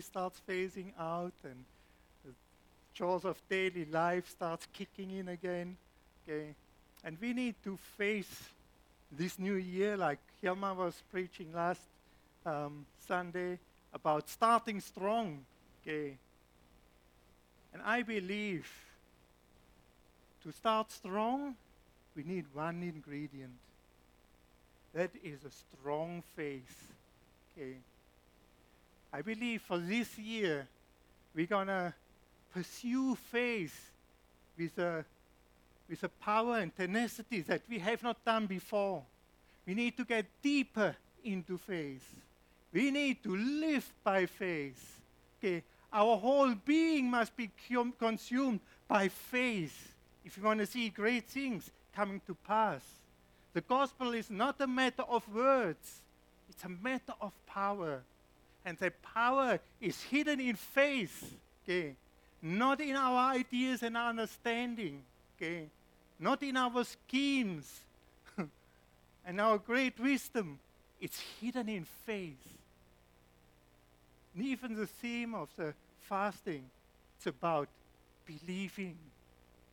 starts phasing out and the chores of daily life starts kicking in again. Okay. And we need to face this new year, like Hilma was preaching last um, Sunday, about starting strong. Okay. And I believe to start strong, we need one ingredient. That is a strong faith. Okay. I believe for this year, we're going to pursue faith with a, with a power and tenacity that we have not done before. We need to get deeper into faith. We need to live by faith. Okay. Our whole being must be consumed by faith if we want to see great things coming to pass. The gospel is not a matter of words, it's a matter of power. And that power is hidden in faith, okay? Not in our ideas and understanding, okay? Not in our schemes and our great wisdom. It's hidden in faith. And even the theme of the fasting, it's about believing.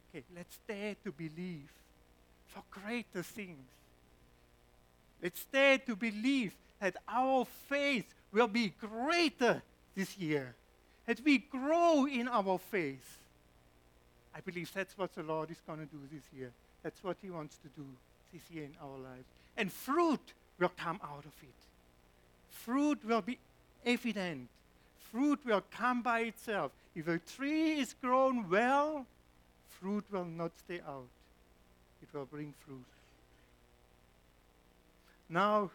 Okay, let's dare to believe for greater things. Let's dare to believe that our faith will be greater this year. As we grow in our faith. I believe that's what the Lord is going to do this year. That's what He wants to do this year in our lives. And fruit will come out of it. Fruit will be evident. Fruit will come by itself. If a tree is grown well, fruit will not stay out. It will bring fruit. Now,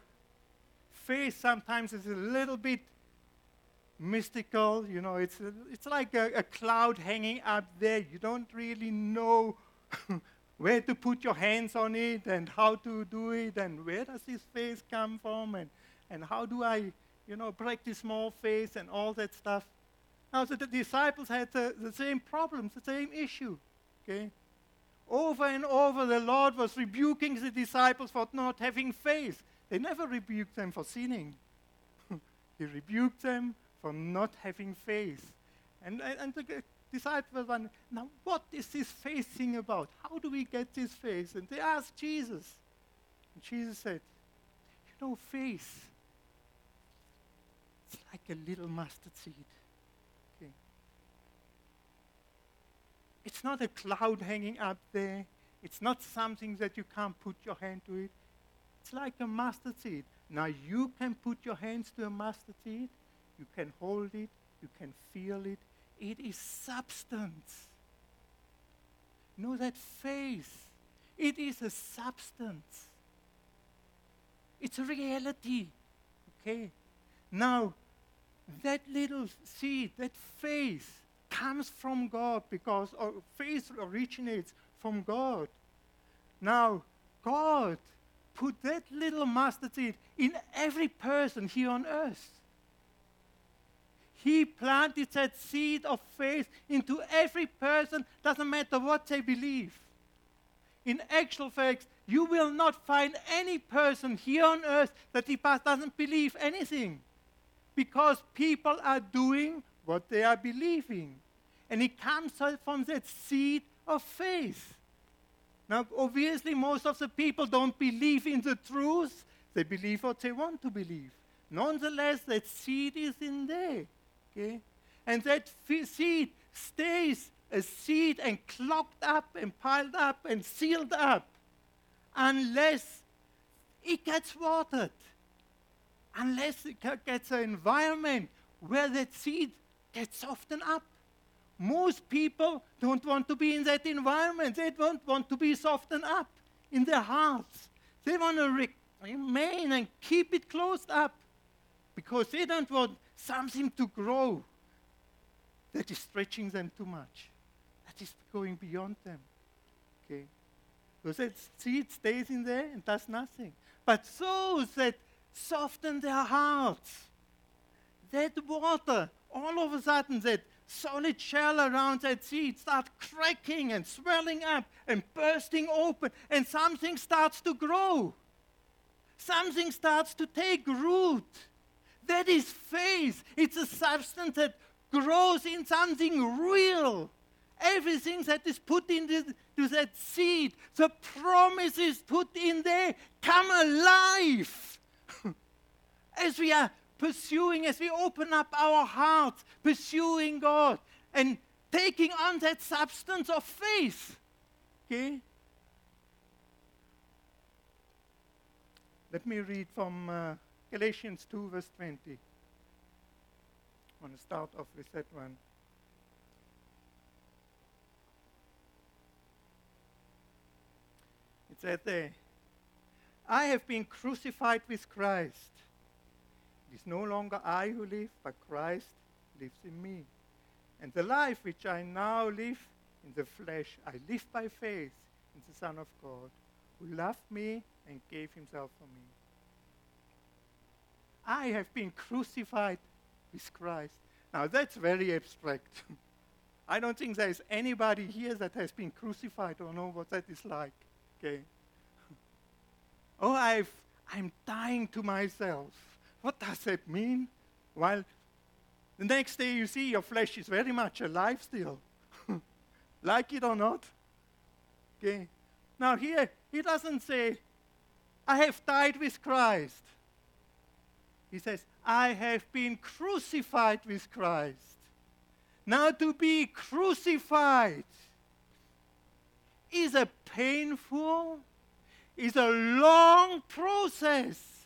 faith sometimes is a little bit mystical. You know, it's, a, it's like a, a cloud hanging up there. You don't really know where to put your hands on it and how to do it and where does this faith come from and, and how do I, you know, practice more faith and all that stuff. Now, so the disciples had the, the same problems, the same issue. Okay? Over and over, the Lord was rebuking the disciples for not having faith. They never rebuked them for sinning. he rebuked them for not having faith. And, and the disciples were, now what is this faith thing about? How do we get this faith? And they asked Jesus. And Jesus said, you know, faith, it's like a little mustard seed. It's not a cloud hanging up there. It's not something that you can't put your hand to it. It's like a mustard seed. Now you can put your hands to a mustard seed, you can hold it, you can feel it. It is substance. know that faith. It is a substance. It's a reality. Okay? Now, that little seed, that faith, comes from God because faith originates from God. Now, God put that little mustard seed in every person here on earth. He planted that seed of faith into every person, doesn't matter what they believe. In actual fact, you will not find any person here on earth that he doesn't believe anything. Because people are doing what they are believing. And it comes from that seed of faith. Now, obviously, most of the people don't believe in the truth. They believe what they want to believe. Nonetheless, that seed is in there. Okay? And that seed stays a seed and clogged up and piled up and sealed up unless it gets watered, unless it gets an environment where that seed gets softened up. Most people don't want to be in that environment. They don't want to be softened up in their hearts. They want to remain and keep it closed up because they don't want something to grow that is stretching them too much, that is going beyond them. Okay? Because that seed stays in there and does nothing. But those that soften their hearts, that water, all of a sudden, that solid shell around that seed starts cracking and swelling up and bursting open, and something starts to grow. Something starts to take root. That is faith. It's a substance that grows in something real. Everything that is put into that seed, the promises put in there, come alive. as we are pursuing, as we open up our hearts, pursuing God, and taking on that substance of faith. Okay? Let me read from uh, Galatians 2, verse 20. I want to start off with that one. It says there, I have been crucified with Christ. It is no longer I who live, but Christ lives in me. And the life which I now live in the flesh, I live by faith in the Son of God, who loved me and gave himself for me. I have been crucified with Christ. Now that's very abstract. I don't think there's anybody here that has been crucified or know what that is like. Okay. oh, I've, I'm dying to myself. What does that mean? Well, the next day you see your flesh is very much alive still. like it or not. Okay. Now here, he doesn't say, I have died with Christ. He says, I have been crucified with Christ. Now, to be crucified is a painful, is a long process.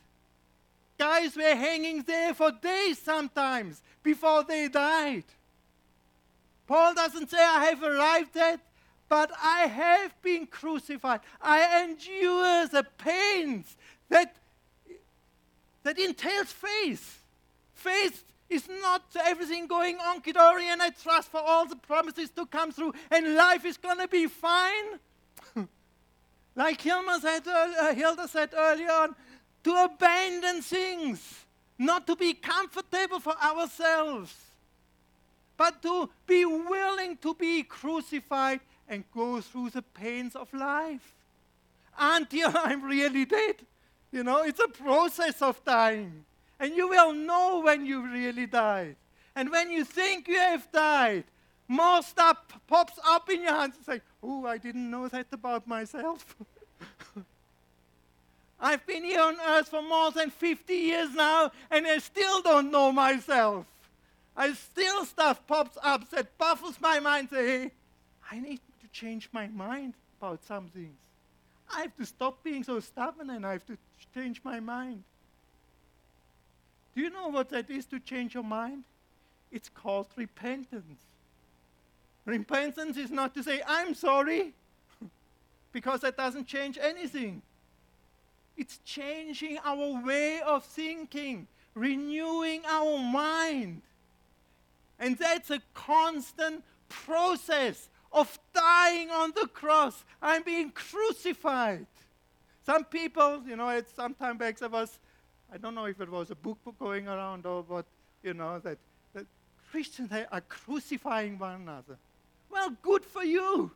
Guys were hanging there for days sometimes before they died. Paul doesn't say, I have arrived at, but I have been crucified. I endure the pains that that entails faith. Faith is not everything going on Kidori and I trust for all the promises to come through and life is going to be fine. like said, uh, Hilda said earlier on, to abandon things, not to be comfortable for ourselves, but to be willing to be crucified and go through the pains of life until I'm really dead. You know, it's a process of dying. And you will know when you really died. And when you think you have died, more stuff pops up in your hands and say, Oh, I didn't know that about myself. I've been here on earth for more than 50 years now, and I still don't know myself. I still stuff pops up that baffles my mind. Say, hey, I need to change my mind about some things. I have to stop being so stubborn and I have to change my mind. Do you know what that is to change your mind? It's called repentance. Repentance is not to say, I'm sorry, because that doesn't change anything. It's changing our way of thinking, renewing our mind. And that's a constant process of dying on the cross. I'm being crucified. Some people, you know, it's some time back there was, I don't know if it was a book going around or what, you know, that, that Christians are crucifying one another. Well, good for you.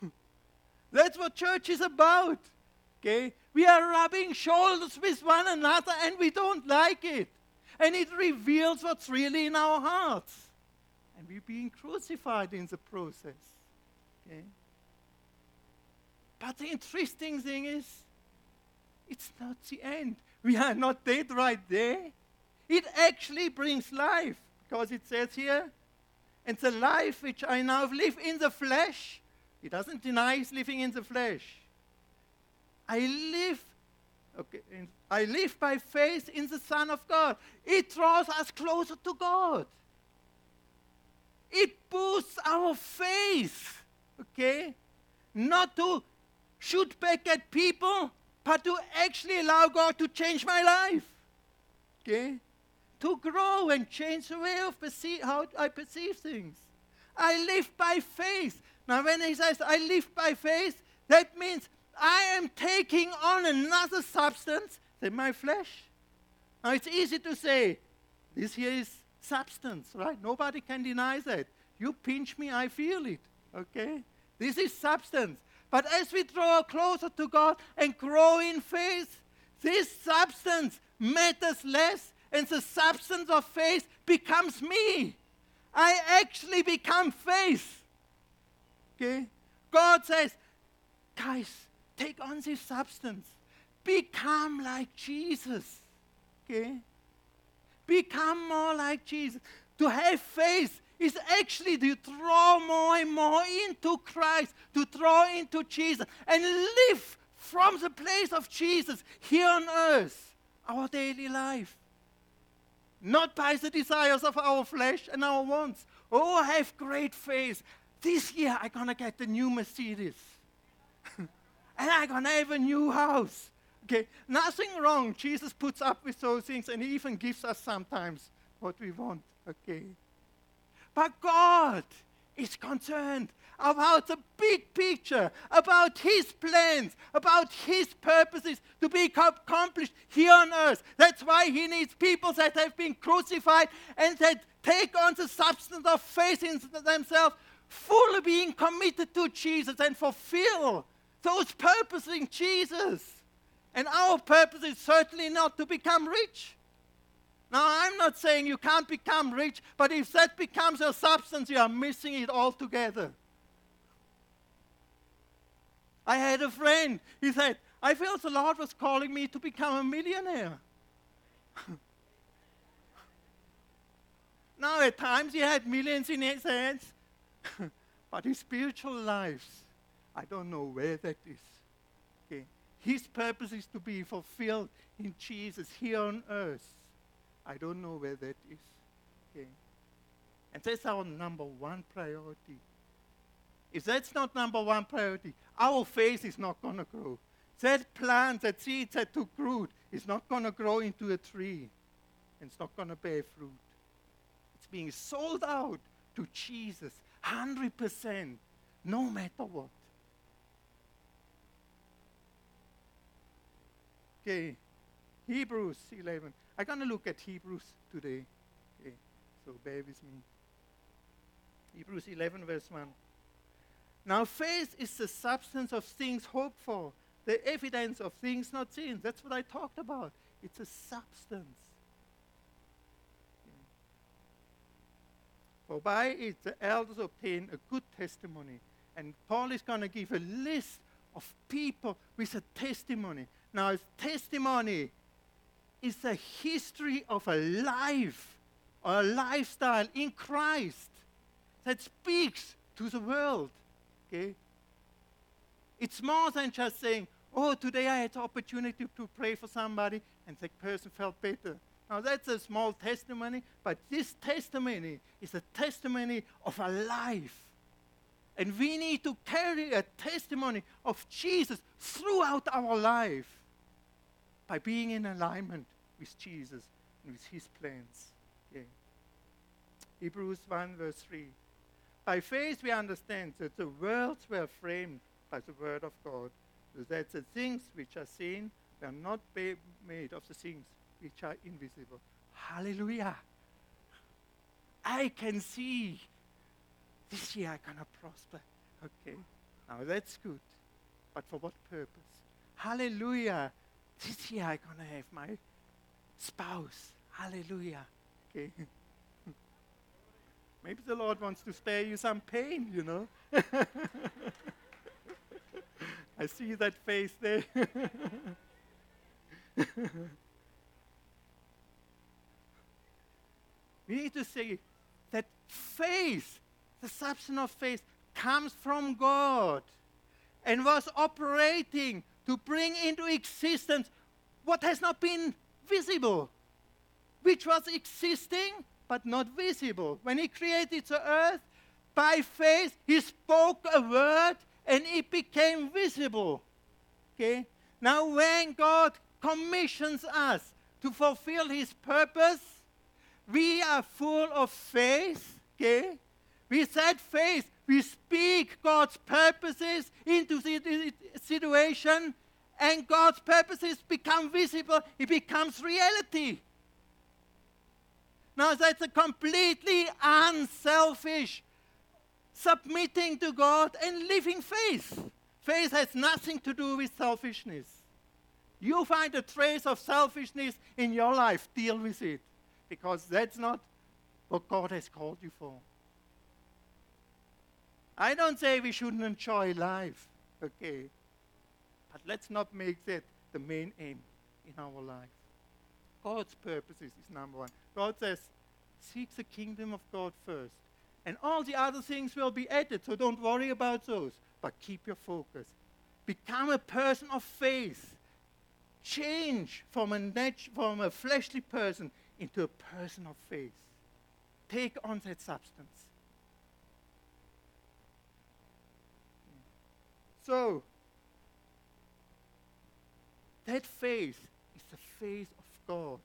That's what church is about. Okay? We are rubbing shoulders with one another and we don't like it. And it reveals what's really in our hearts. And we're being crucified in the process. Okay? But the interesting thing is, it's not the end. We are not dead right there. It actually brings life because it says here, and the life which I now live in the flesh, he doesn't deny he's living in the flesh. I live, okay, I live by faith in the Son of God. It draws us closer to God. It boosts our faith okay? Not to shoot back at people, but to actually allow God to change my life, okay? To grow and change the way of perceive, how I perceive things. I live by faith. Now, when he says I live by faith, that means I am taking on another substance than my flesh. Now, it's easy to say, this here is substance, right? Nobody can deny that. You pinch me, I feel it, okay? This is substance. But as we draw closer to God and grow in faith, this substance matters less and the substance of faith becomes me. I actually become faith. Okay? God says, guys, take on this substance. Become like Jesus. Okay? Become more like Jesus. To have faith is actually to draw more and more into Christ, to draw into Jesus, and live from the place of Jesus here on earth, our daily life. Not by the desires of our flesh and our wants. Oh, have great faith. This year I'm going to get the new Mercedes. and going to have a new house. Okay, nothing wrong. Jesus puts up with those things and he even gives us sometimes what we want. Okay. But God is concerned about the big picture, about His plans, about His purposes to be accomplished here on earth. That's why He needs people that have been crucified and that take on the substance of faith in themselves, fully being committed to Jesus and fulfill those purposes in Jesus. And our purpose is certainly not to become rich. Now, I'm not saying you can't become rich, but if that becomes your substance, you are missing it altogether. I had a friend, he said, I felt the Lord was calling me to become a millionaire. now, at times he had millions in his hands, but his spiritual lives, I don't know where that is. Okay. His purpose is to be fulfilled in Jesus here on earth. I don't know where that is. Okay. And that's our number one priority. If that's not number one priority, our faith is not going to grow. That plant, that seed that took root, is not going to grow into a tree. And it's not going to bear fruit. It's being sold out to Jesus 100%, no matter what. Okay, Hebrews 11. I'm going to look at Hebrews today. Okay, so bear with me. Hebrews 11, verse 1. Now, faith is the substance of things hoped for, the evidence of things not seen. That's what I talked about. It's a substance. For by it the elders obtain a good testimony. And Paul is going to give a list of people with a testimony. Now, testimony is a history of a life or a lifestyle in Christ that speaks to the world. Okay? It's more than just saying, oh, today I had the opportunity to pray for somebody and that person felt better. Now, that's a small testimony, but this testimony is a testimony of a life. And we need to carry a testimony of Jesus throughout our life by being in alignment with Jesus and with his plans. Hebrews 1, verse 3. By faith we understand that the worlds were framed by the word of God, that the things which are seen were not made of the things which are invisible. Hallelujah. I can see this year I'm going to prosper. Okay. Now that's good. But for what purpose? Hallelujah. This year I'm going to have my spouse. Hallelujah. Okay. Maybe the Lord wants to spare you some pain, you know. I see that face there. we need to say that faith, the substance of faith, comes from God and was operating to bring into existence what has not been visible, which was existing but not visible. When he created the earth, by faith, he spoke a word and it became visible. Okay? Now, when God commissions us to fulfill his purpose, we are full of faith. Okay? With that faith, we speak God's purposes into the situation, and God's purposes become visible. It becomes reality. Now, that's a completely unselfish submitting to God and living faith. Faith has nothing to do with selfishness. You find a trace of selfishness in your life, deal with it. Because that's not what God has called you for. I don't say we shouldn't enjoy life, okay? But let's not make that the main aim in our life. God's purposes is number one. God says, seek the kingdom of God first. And all the other things will be added, so don't worry about those. But keep your focus. Become a person of faith. Change from a, nat- from a fleshly person into a person of faith. Take on that substance. So, that faith is the faith of God.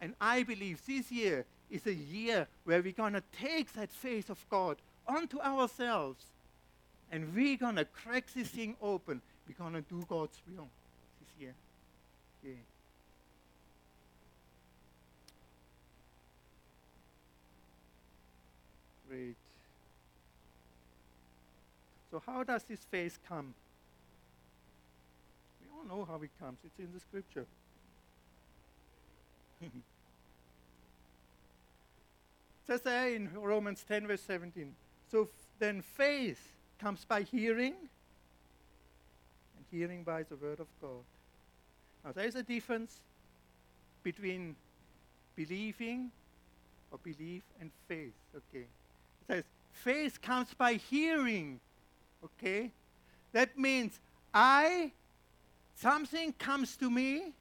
And I believe this year is a year where we're going to take that faith of God onto ourselves and we're going to crack this thing open. We're going to do God's will this year. Yeah. Great. So, how does this faith come? We all know how it comes, it's in the scripture. it says there in Romans 10, verse 17. So f- then faith comes by hearing, and hearing by the word of God. Now, there is a difference between believing or belief and faith. Okay. It says faith comes by hearing. Okay? That means I, something comes to me,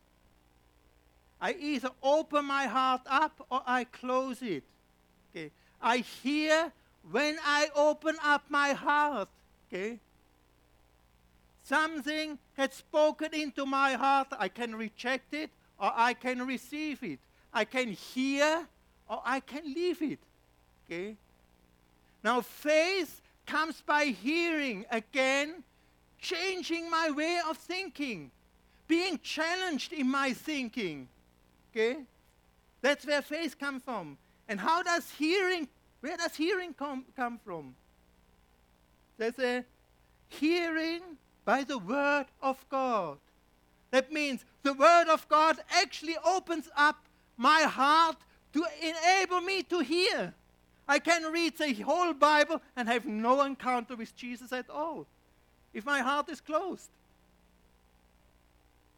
I either open my heart up or I close it. Okay? I hear when I open up my heart. Okay? Something has spoken into my heart, I can reject it or I can receive it. I can hear or I can leave it. Okay? Now, faith comes by hearing again, changing my way of thinking, being challenged in my thinking. Okay? That's where faith comes from. And how does hearing, where does hearing come, come from? There's a hearing by the Word of God. That means the Word of God actually opens up my heart to enable me to hear. I can read the whole Bible and have no encounter with Jesus at all if my heart is closed.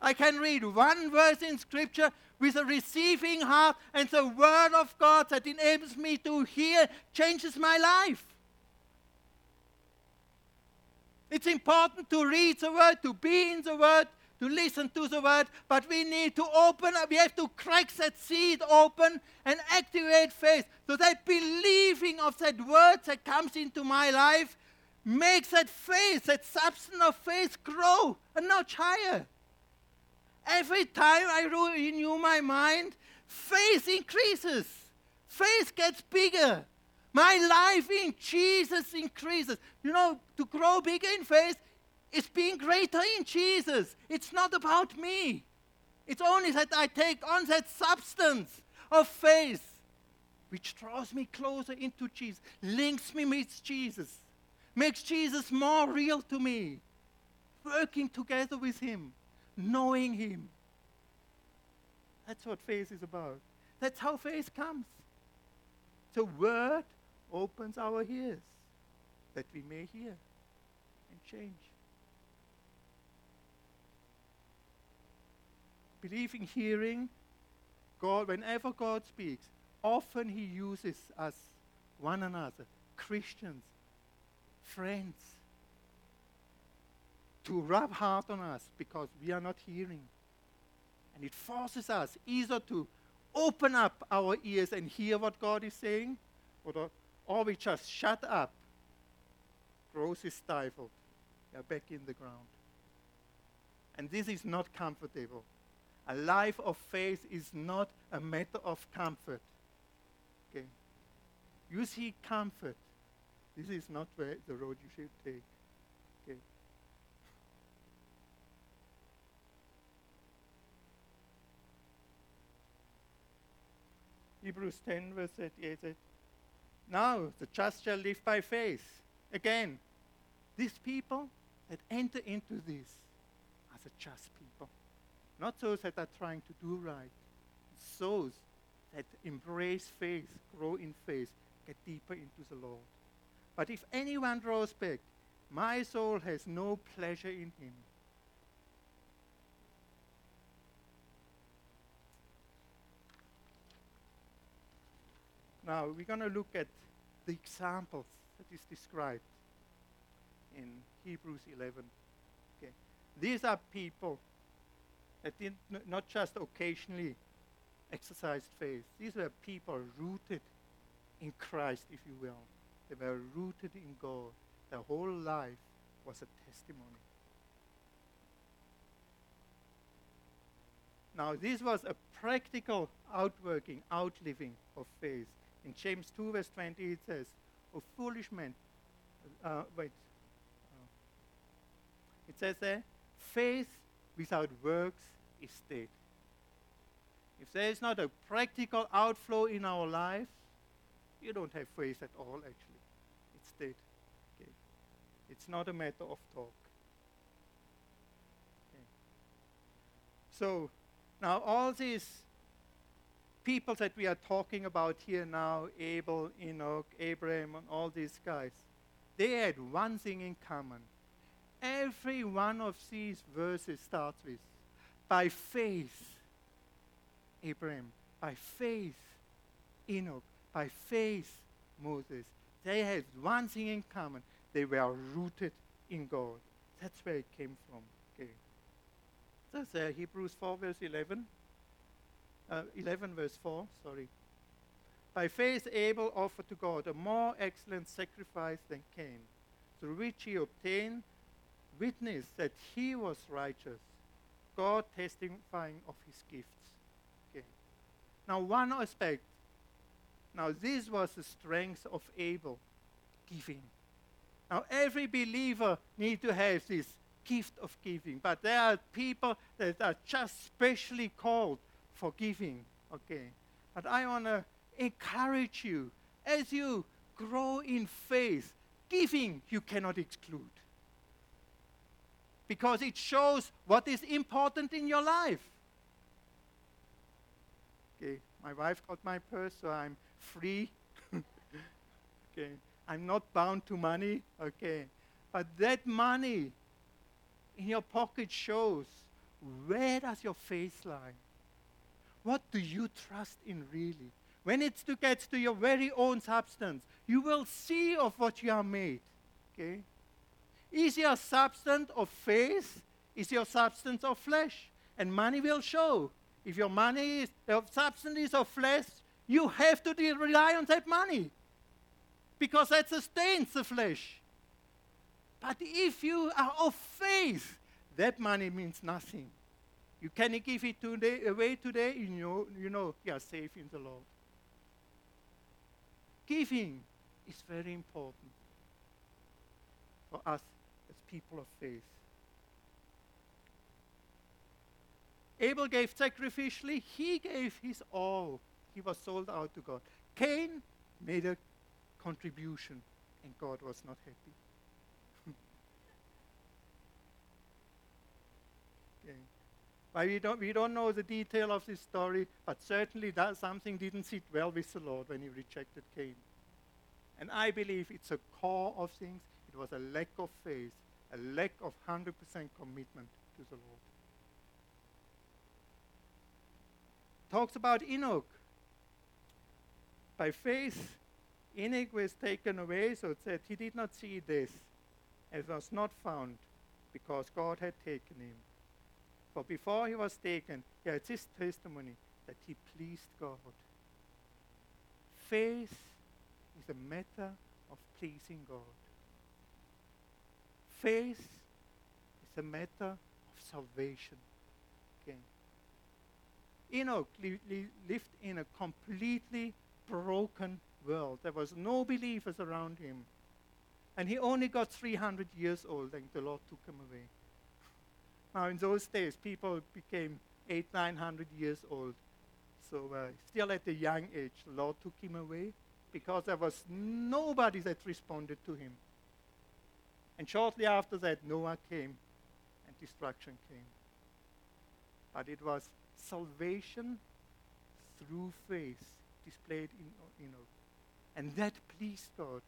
I can read one verse in Scripture with a receiving heart, and the Word of God that enables me to hear changes my life. It's important to read the Word, to be in the Word, to listen to the Word, but we need to open up, we have to crack that seed open and activate faith. So that believing of that Word that comes into my life makes that faith, that substance of faith grow a notch higher. Every time I renew my mind, faith increases. Faith gets bigger. My life in Jesus increases. You know, to grow bigger in faith is being greater in Jesus. It's not about me. It's only that I take on that substance of faith which draws me closer into Jesus, links me with Jesus, makes Jesus more real to me, working together with Him knowing Him. That's what faith is about. That's how faith comes. The Word opens our ears that we may hear and change. Believing, hearing, God, whenever God speaks, often He uses us, one another, Christians, friends, to rub hard on us because we are not hearing. And it forces us either to open up our ears and hear what God is saying, or, or we just shut up. Growth is stifled. Are back in the ground. And this is not comfortable. A life of faith is not a matter of comfort. Okay. You see comfort. This is not where the road you should take. Okay. Hebrews 10, verse 38 said, Now the just shall live by faith. Again, these people that enter into this are the just people. Not those that are trying to do right. It's those that embrace faith, grow in faith, get deeper into the Lord. But if anyone draws back, my soul has no pleasure in him. Now we're going to look at the examples that is described in Hebrews 11. Okay. These are people that did not just occasionally exercised faith. These were people rooted in Christ, if you will. They were rooted in God. Their whole life was a testimony. Now, this was a practical outworking, outliving of faith. In James 2, verse 20, it says, O foolish men, uh, wait, uh, it says there, faith without works is dead. If there is not a practical outflow in our life, you don't have faith at all, actually. It's dead. Okay. It's not a matter of talk. Okay. So, now all these people that we are talking about here now, Abel, Enoch, Abraham, and all these guys, they had one thing in common. Every one of these verses starts with, by faith, Abraham, by faith, Enoch, by faith, Moses. They had one thing in common. They were rooted in God. That's where it came from. Okay. That's uh, Hebrews 4, verse 11 uh, 11 verse 4, sorry. By faith, Abel offered to God a more excellent sacrifice than Cain, through which he obtained witness that he was righteous, God testifying of his gifts. Okay. Now, one aspect. Now, this was the strength of Abel, giving. Now, every believer needs to have this gift of giving, but there are people that are just specially called forgiving. Okay. But I want to encourage you as you grow in faith, giving you cannot exclude. Because it shows what is important in your life. Okay, my wife got my purse, so I'm free. okay, I'm not bound to money. Okay, but that money in your pocket shows where does your faith lie? What do you trust in really? When it gets to your very own substance, you will see of what you are made. Okay? Is your substance of faith? Is your substance of flesh? And money will show. If your money is your substance is of flesh, you have to rely on that money. Because that sustains the flesh. But if you are of faith, that money means nothing. You can give it today, away today, you know, you know you are safe in the Lord. Giving is very important for us people of faith. Abel gave sacrificially, he gave his all. He was sold out to God. Cain made a contribution, and God was not happy. okay. But we don't, we don't know the detail of this story, but certainly that something didn't sit well with the Lord when he rejected Cain. And I believe it's a core of things. It was a lack of faith, a lack of 100% commitment to the Lord. Talks about Enoch. By faith, Enoch was taken away, so it said he did not see this, and was not found, because God had taken him. For before he was taken, he had this testimony that he pleased God. Faith is a matter of pleasing God. Faith is a matter of salvation. Okay. Enoch li- li- lived in a completely broken world. There was no believers around him. And he only got 300 years old and the Lord took him away. Now, in those days, people became eight, nine hundred years old. So, uh, still at a young age, the Lord took him away because there was nobody that responded to him. And shortly after that, Noah came and destruction came. but it was salvation through faith displayed in, you know, and that pleased God.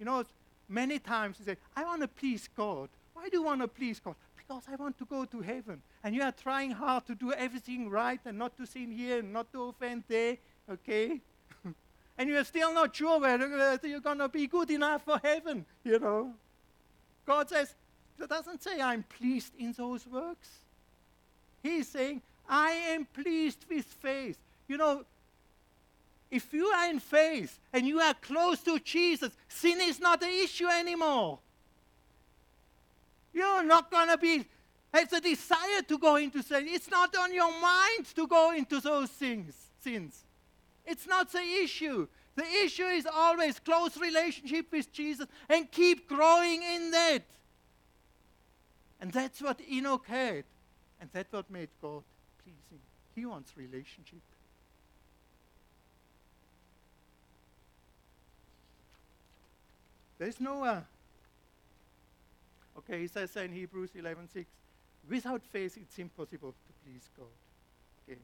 You know, many times you say, I want to please God. Why do you want to please God? Because I want to go to heaven. And you are trying hard to do everything right and not to sin here and not to offend there, okay? and you're still not sure whether you're going to be good enough for heaven, you know. God says, that doesn't say I'm pleased in those works. He's saying, I am pleased with faith. You know, if you are in faith and you are close to Jesus, sin is not an issue anymore. You're not going to be have the desire to go into sin. It's not on your mind to go into those things, sins. It's not the issue. The issue is always close relationship with Jesus and keep growing in that. And that's what Enoch had. And that's what made God pleasing. He wants relationship. There's Noah. Uh, okay, he says in Hebrews 11:6, without faith it's impossible to please God. Okay.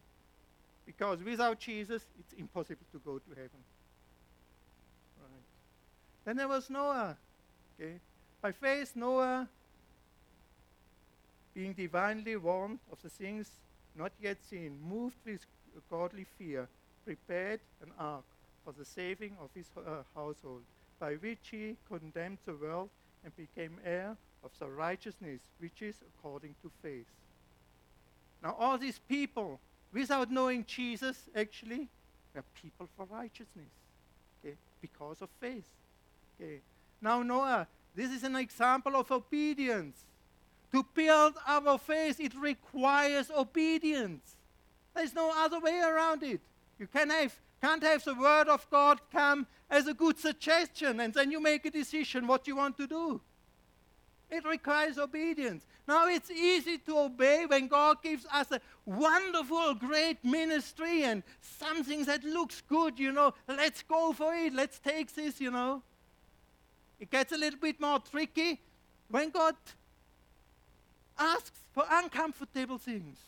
Because without Jesus it's impossible to go to heaven. Then there was Noah. Okay. By faith Noah being divinely warned of the things not yet seen, moved with godly fear, prepared an ark for the saving of his uh, household, by which he condemned the world and became heir of the righteousness which is according to faith. Now, all these people, without knowing Jesus, actually, were people for righteousness, okay, because of faith. Okay. Now, Noah, this is an example of obedience. To build our faith, it requires obedience. There's no other way around it. You can have, can't have the Word of God come as a good suggestion and then you make a decision what you want to do. It requires obedience. Now, it's easy to obey when God gives us a wonderful, great ministry and something that looks good, you know. Let's go for it. Let's take this, you know. It gets a little bit more tricky when God asks for uncomfortable things,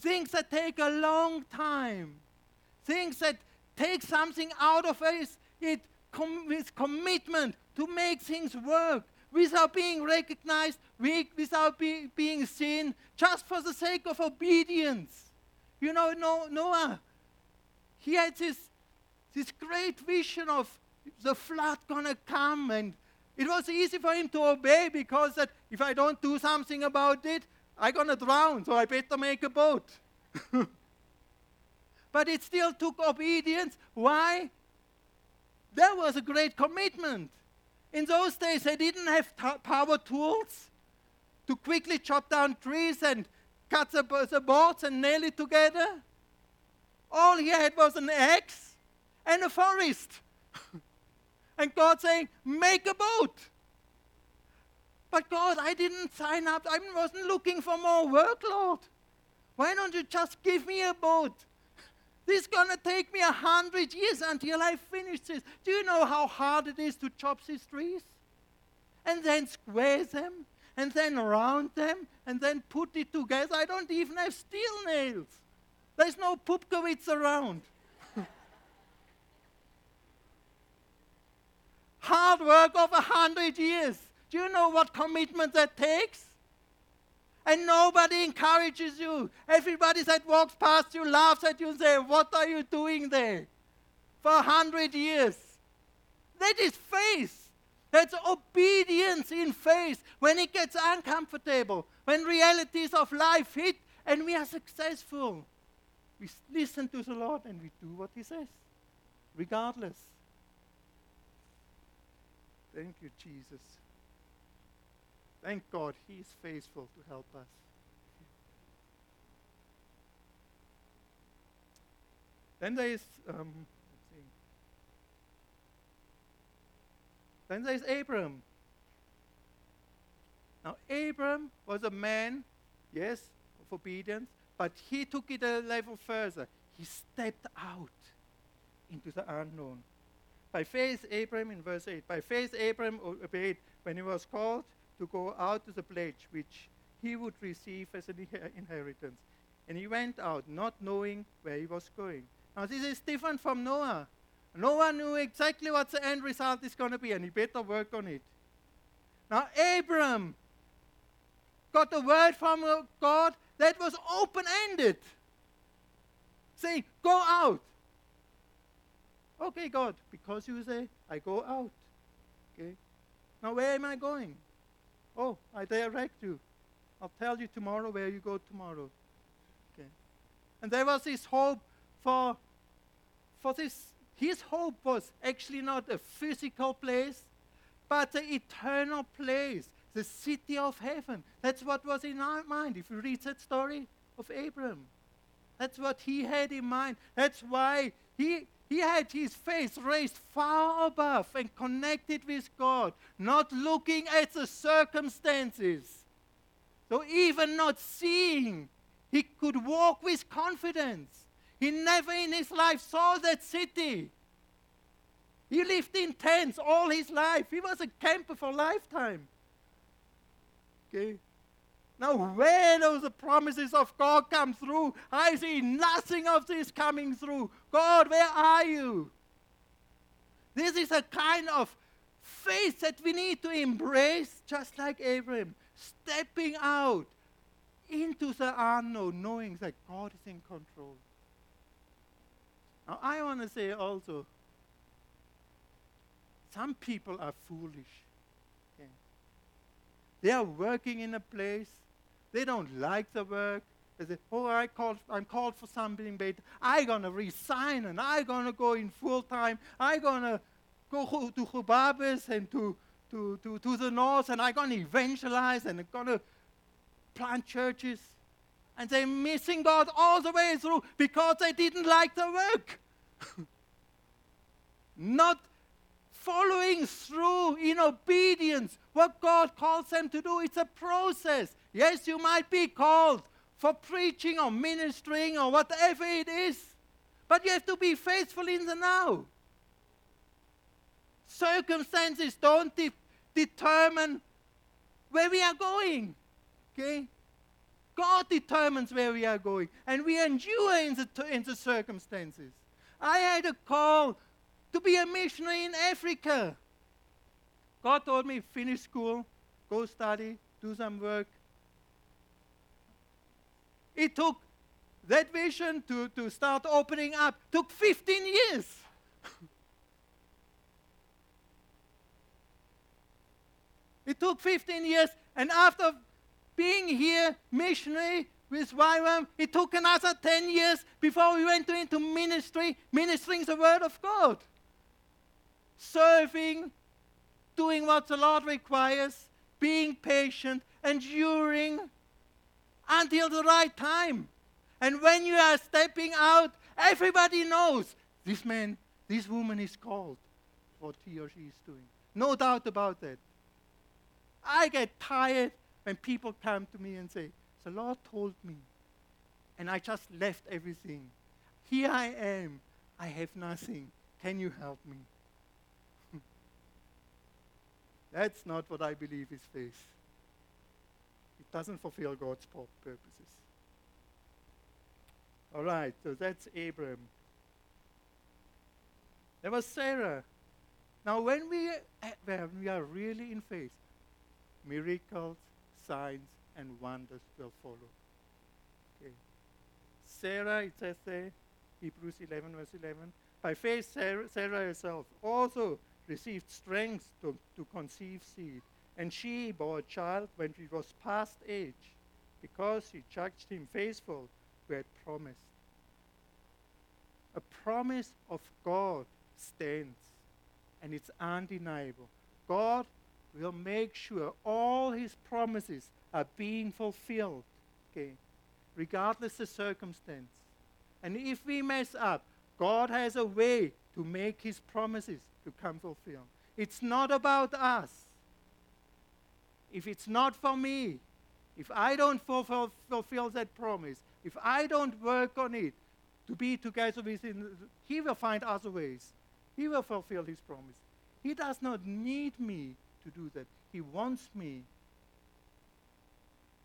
things that take a long time, things that take something out of us it com- with commitment to make things work without being recognized, without be, being seen, just for the sake of obedience. You know, Noah, he had this, this great vision of the flood gonna come, and it was easy for him to obey because that if I don't do something about it, I'm gonna drown, so I better make a boat. but it still took obedience. Why? There was a great commitment. In those days, they didn't have t- power tools to quickly chop down trees and cut the, the boards and nail it together. All he had was an axe and a forest. and God saying, Make a boat. But God, I didn't sign up. I wasn't looking for more work, Lord. Why don't you just give me a boat? This is going to take me a hundred years until I finish this. Do you know how hard it is to chop these trees? And then square them, and then round them, and then put it together. I don't even have steel nails. There's no Pupkewitz around. Hard work of a hundred years. Do you know what commitment that takes? and nobody encourages you. Everybody that walks past you laughs at you and says, What are you doing there? For a hundred years. That is faith. That's obedience in faith. When it gets uncomfortable, when realities of life hit and we are successful, we listen to the Lord and we do what He says, regardless. Thank you, Jesus. Thank God He is faithful to help us. Then there is, um, then there is Abram. Now, Abram was a man, yes, of obedience, but he took it a level further. He stepped out into the unknown. By faith, Abram, in verse 8, by faith, Abram obeyed when he was called to go out to the place which he would receive as an inheritance. And he went out, not knowing where he was going. Now, this is different from Noah. Noah knew exactly what the end result is going to be, and he better work on it. Now, Abram got a word from God that was open ended. Say, go out. Okay, God, because you say, I go out. Okay. Now, where am I going? Oh, I direct you. I'll tell you tomorrow where you go tomorrow. Okay. And there was this hope for, for this. His hope was actually not a physical place, but the eternal place, the city of heaven. That's what was in our mind. If you read that story of Abram, that's what he had in mind. That's why he, he had his face raised far above and connected with God, not looking at the circumstances. So, even not seeing, he could walk with confidence. He never in his life saw that city. He lived in tents all his life. He was a camper for a lifetime. Okay? Now, where those promises of God come through, I see nothing of this coming through. God, where are you? This is a kind of faith that we need to embrace, just like Abraham, stepping out into the unknown, knowing that God is in control. Now, I want to say also, some people are foolish. They are working in a place, they don't like the work. They say, oh, I called, I'm called for something better. I'm going to resign and I'm going to go in full time. I'm going to go to Hubabis and to, to, to, to the north and I'm going to evangelize and I'm going to plant churches. And they're missing God all the way through because they didn't like the work. Not following through in obedience what God calls them to do. It's a process. Yes, you might be called for preaching or ministering or whatever it is, but you have to be faithful in the now. Circumstances don't de- determine where we are going. Okay? God determines where we are going, and we endure in the, in the circumstances. I had a call to be a missionary in Africa. God told me, finish school, go study, do some work. It took that vision to, to start opening up, took 15 years. it took 15 years, and after being here, missionary, with YWAM, it took another 10 years before we went into ministry, ministering the Word of God serving, doing what the Lord requires, being patient, enduring until the right time. And when you are stepping out, everybody knows this man, this woman is called what he or she is doing. No doubt about that. I get tired when people come to me and say, The Lord told me, and I just left everything. Here I am. I have nothing. Can you help me? That's not what I believe is faith. It doesn't fulfill God's purposes. All right, so that's Abram. There was Sarah. Now, when we, eh, when we are really in faith, miracles, signs, and wonders will follow. Okay. Sarah, it says there, Hebrews 11, verse 11, by faith, Sarah, Sarah herself also received strength to, to conceive seed. And she bore a child when she was past age, because she judged him faithful who had promised. A promise of God stands, and it's undeniable. God will make sure all his promises are being fulfilled, okay, regardless the circumstance. And if we mess up, God has a way to make his promises to come fulfilled. It's not about us. If it's not for me, if I don't fulfill, fulfill that promise, if I don't work on it to be together with him, he will find other ways. He will fulfill his promise. He does not need me to do that. He wants me.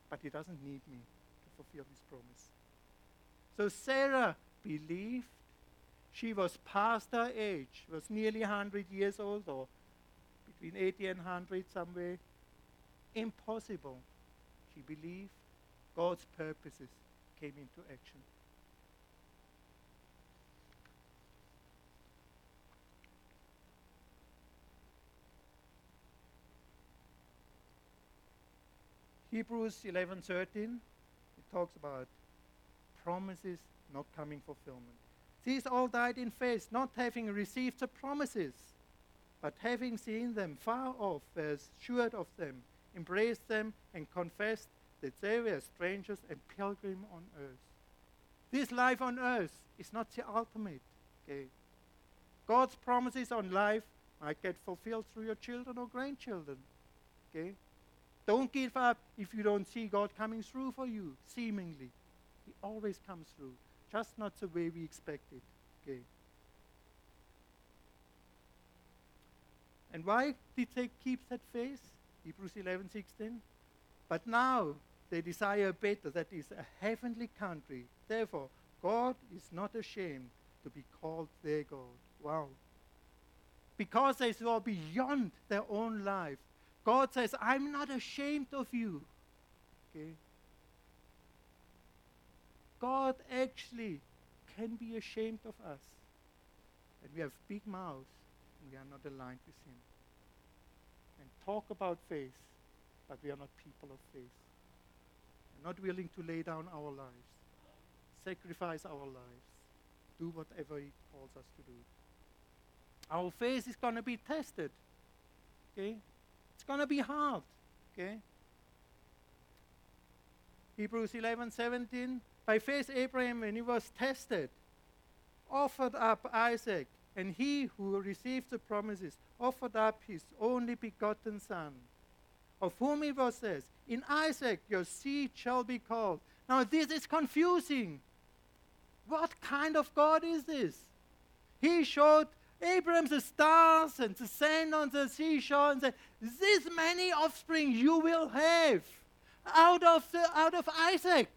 but he doesn't need me to fulfill his promise. So Sarah believed. She was past her age, was nearly 100 years old, or between 80 and 100 somewhere. Impossible. She believed God's purposes came into action. Hebrews 11:13 it talks about promises not coming fulfillment. These all died in faith, not having received the promises, but having seen them far off, as assured of them, embraced them, and confessed that they were strangers and pilgrim on earth. This life on earth is not the ultimate. game. God's promises on life might get fulfilled through your children or grandchildren. Okay? Don't give up if you don't see God coming through for you, seemingly. He always comes through, just not the way we expect it. Okay. And why did they keep that faith? Hebrews 11, 16. But now they desire better, that is, a heavenly country. Therefore, God is not ashamed to be called their God. Wow. Because they saw beyond their own life God says, I'm not ashamed of you. Okay? God actually can be ashamed of us. And we have big mouths and we are not aligned with Him. Talk about faith, but we are not people of faith. We're not willing to lay down our lives, sacrifice our lives, do whatever He calls us to do. Our faith is going to be tested. Okay? It's going to be hard. Okay? Hebrews 11 17. By faith, Abraham, when he was tested, offered up Isaac, and he who received the promises offered up his only begotten son, of whom it was said, In Isaac your seed shall be called. Now, this is confusing. What kind of God is this? He showed Abraham the stars and the sand on the seashore and said, This many offspring you will have out of, the, out of Isaac.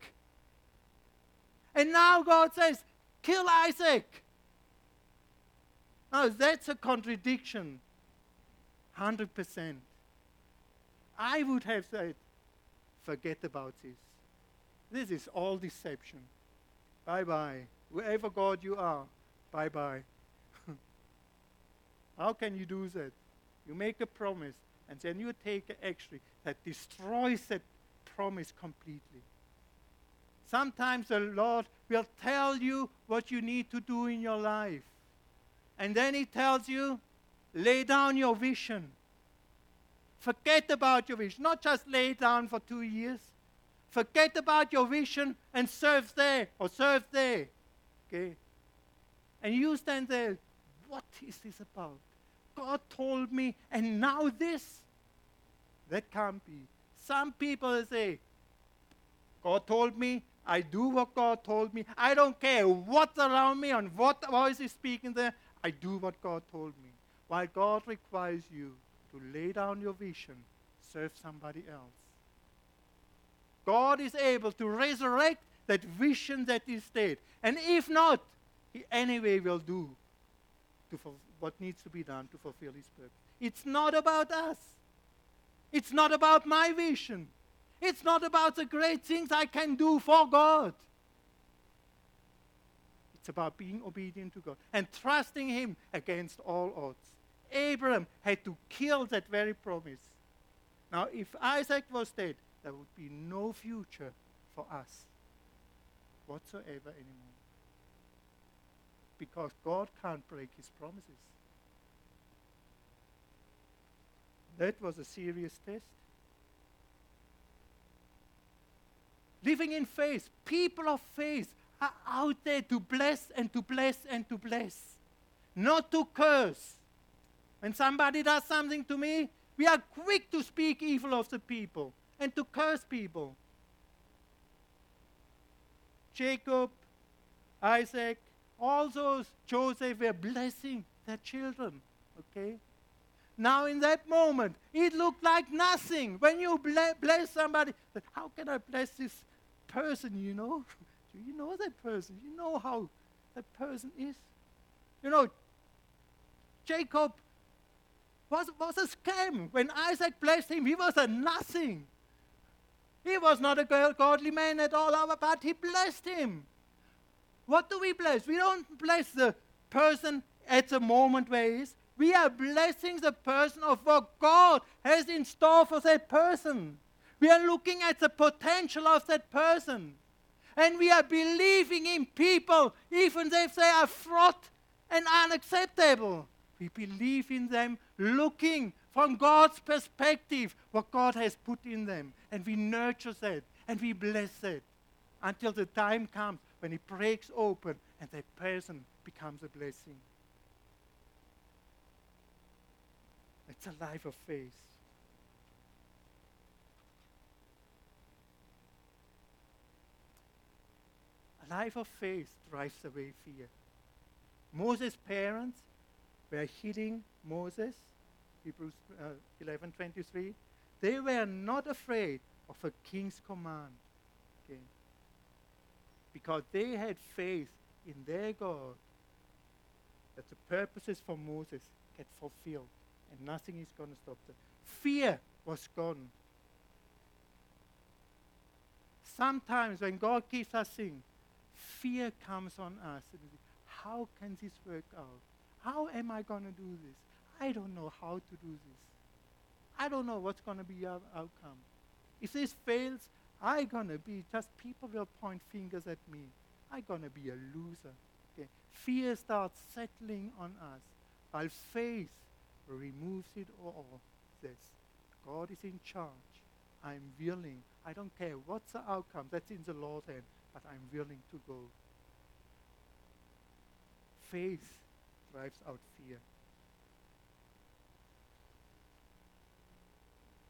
And now God says, Kill Isaac. Now that's a contradiction. 100%. I would have said, Forget about this. This is all deception. Bye bye. Whoever God you are, bye bye. How can you do that? You make a promise, and then you take an action that destroys that promise completely. Sometimes the Lord will tell you what you need to do in your life. And then He tells you, lay down your vision. Forget about your vision. Not just lay down for two years. Forget about your vision and serve there or serve there. Okay? And you stand there. What is this about? God told me, and now this. That can't be. Some people say, God told me, I do what God told me. I don't care what's around me and what voice is speaking there. I do what God told me. While God requires you to lay down your vision, serve somebody else. God is able to resurrect that vision that is dead. And if not, He anyway will do to what needs to be done to fulfill His purpose. It's not about us. It's not about my vision. It's not about the great things I can do for God. It's about being obedient to God and trusting Him against all odds. Abraham had to kill that very promise. Now, if Isaac was dead, there would be no future for us whatsoever anymore because God can't break his promises. That was a serious test. Living in faith, people of faith are out there to bless and to bless and to bless, not to curse. When somebody does something to me, we are quick to speak evil of the people and to curse people. Jacob, Isaac, all those Joseph were blessing their children. Okay? Now, in that moment, it looked like nothing. When you bless somebody, how can I bless this person, you know? You know that person? You know how that person is? You know, Jacob was, was a scam. When Isaac blessed him, he was a nothing. He was not a godly man at all, but he blessed him. What do we bless? We don't bless the person at the moment where he is. We are blessing the person of what God has in store for that person. We are looking at the potential of that person. And we are believing in people, even if they are fraught and unacceptable. We believe in them, looking from God's perspective what God has put in them. And we nurture that and we bless it until the time comes when it breaks open and that person becomes a blessing. It's a life of faith. Life of faith drives away fear. Moses' parents were heeding Moses, Hebrews uh, 11:23. They were not afraid of a king's command, okay? because they had faith in their God that the purposes for Moses get fulfilled and nothing is going to stop them. Fear was gone. Sometimes when God gives us things, fear comes on us. How can this work out? How am I going to do this? I don't know how to do this. I don't know what's going to be our outcome. If this fails, I'm going to be, just people will point fingers at me. I'm going to be a loser. Okay? Fear starts settling on us, while faith removes it all. Says, God is in charge. I'm willing. I don't care what's the outcome. That's in the Lord's hand. But I'm willing to go. Faith drives out fear.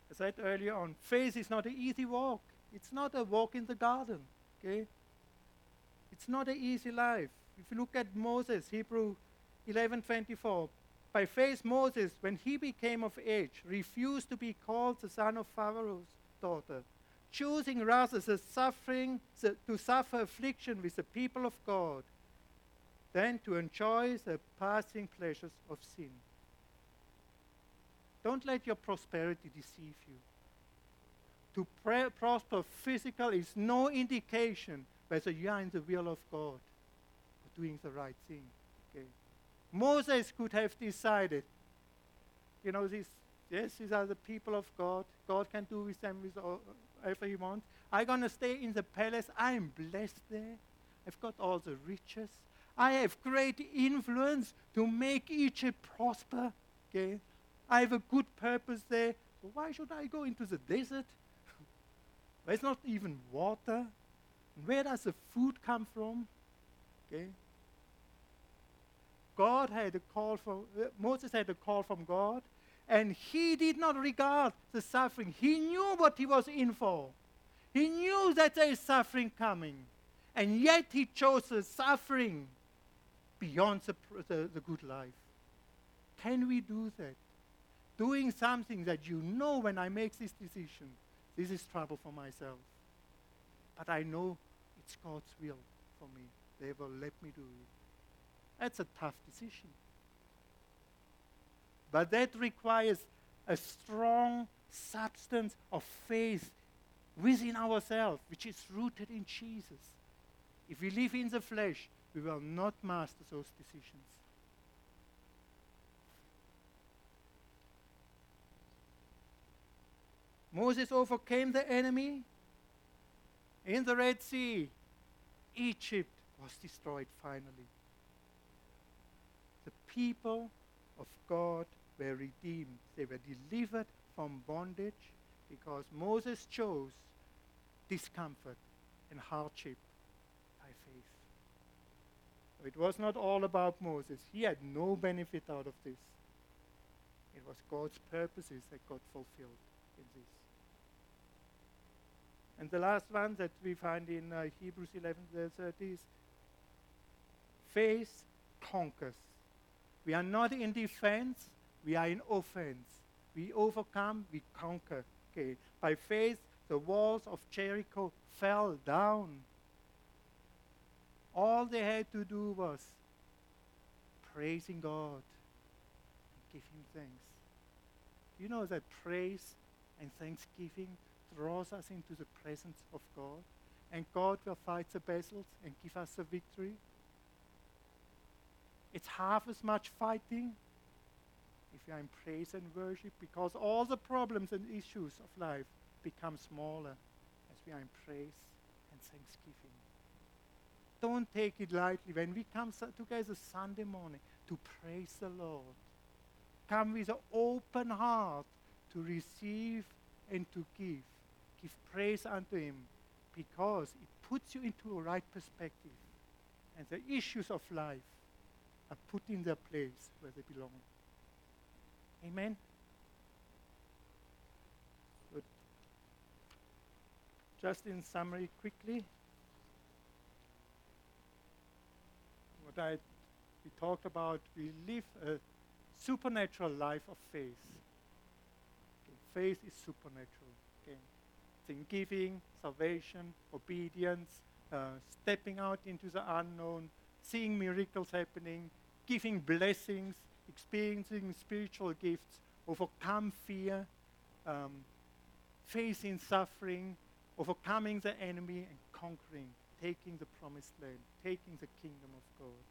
I said earlier on, faith is not an easy walk. It's not a walk in the garden. Okay? It's not an easy life. If you look at Moses, Hebrew 11:24, by faith, Moses, when he became of age, refused to be called the son of Pharaoh's daughter, choosing rather the suffering, the, to suffer affliction with the people of God than to enjoy the passing pleasures of sin. Don't let your prosperity deceive you. To prosper physical is no indication whether you are in the will of God or doing the right thing. Okay. Moses could have decided, you know, this, yes, these are the people of God. God can do with them whatever he wants. I'm going to stay in the palace. I'm blessed there. I've got all the riches. I have great influence to make Egypt prosper. Okay? I have a good purpose there. So why should I go into the desert? There's not even water. Where does the food come from? Okay? God had a call from, uh, Moses had a call from God, and he did not regard the suffering. He knew what he was in for. He knew that there is suffering coming, and yet he chose the suffering beyond the, the, the good life. Can we do that? Doing something that you know when I make this decision, this is trouble for myself. But I know it's God's will for me. They will let me do it. That's a tough decision. But that requires a strong substance of faith within ourselves, which is rooted in Jesus. If we live in the flesh, we will not master those decisions. Moses overcame the enemy in the Red Sea. Egypt was destroyed finally the people of God were redeemed. They were delivered from bondage because Moses chose discomfort and hardship by faith. It was not all about Moses. He had no benefit out of this. It was God's purposes that got fulfilled in this. And the last one that we find in uh, Hebrews 11 30 is faith conquers we are not in defense. We are in offense. We overcome, we conquer. Okay. By faith, the walls of Jericho fell down. All they had to do was praising God and give Him thanks. You know that praise and thanksgiving draws us into the presence of God, and God will fight the battles and give us the victory. It's half as much fighting if you are in praise and worship because all the problems and issues of life become smaller as we are in praise and thanksgiving. Don't take it lightly. When we come together Sunday morning to praise the Lord, come with an open heart to receive and to give. Give praise unto Him because it puts you into a right perspective. And the issues of life are put in their place where they belong. Amen? Good. Just in summary, quickly, what I we talked about, we live a supernatural life of faith. Okay. Faith is supernatural. Okay. It's in giving, salvation, obedience, uh, stepping out into the unknown, seeing miracles happening, giving blessings, experiencing spiritual gifts, overcome fear, um, facing suffering, overcoming the enemy, and conquering, taking the promised land, taking the kingdom of God.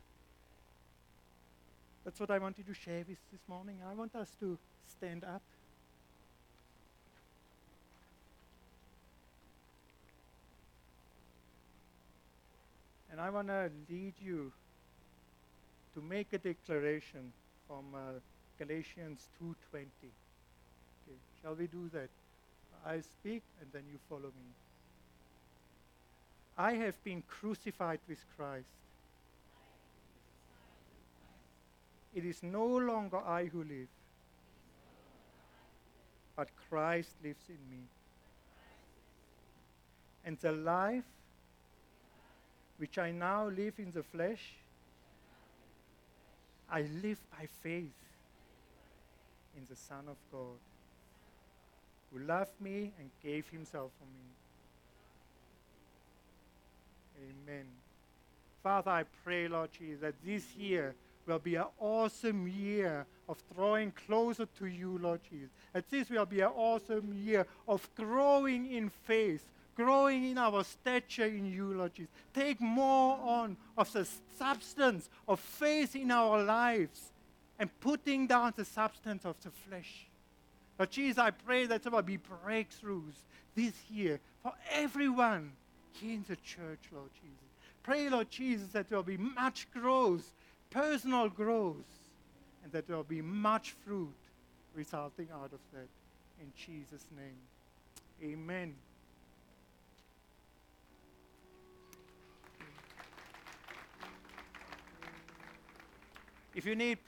That's what I wanted to share with this morning. I want us to stand up. And I want to lead you to make a declaration from uh, Galatians 2:20. Okay, shall we do that? I speak and then you follow me. I have been crucified with Christ. It is no longer I who live, but Christ lives in me. And the life which I now live in the flesh, I live by faith in the Son of God, who loved me and gave himself for me. Amen. Father, I pray, Lord Jesus, that this year will be an awesome year of drawing closer to you, Lord Jesus. That this will be an awesome year of growing in faith, growing in our stature in eulogies. Take more on of the substance of faith in our lives and putting down the substance of the flesh. Lord Jesus, I pray that there will be breakthroughs this year for everyone here in the church, Lord Jesus. Pray, Lord Jesus, that there will be much growth, personal growth, and that there will be much fruit resulting out of that. In Jesus' name. Amen. If you need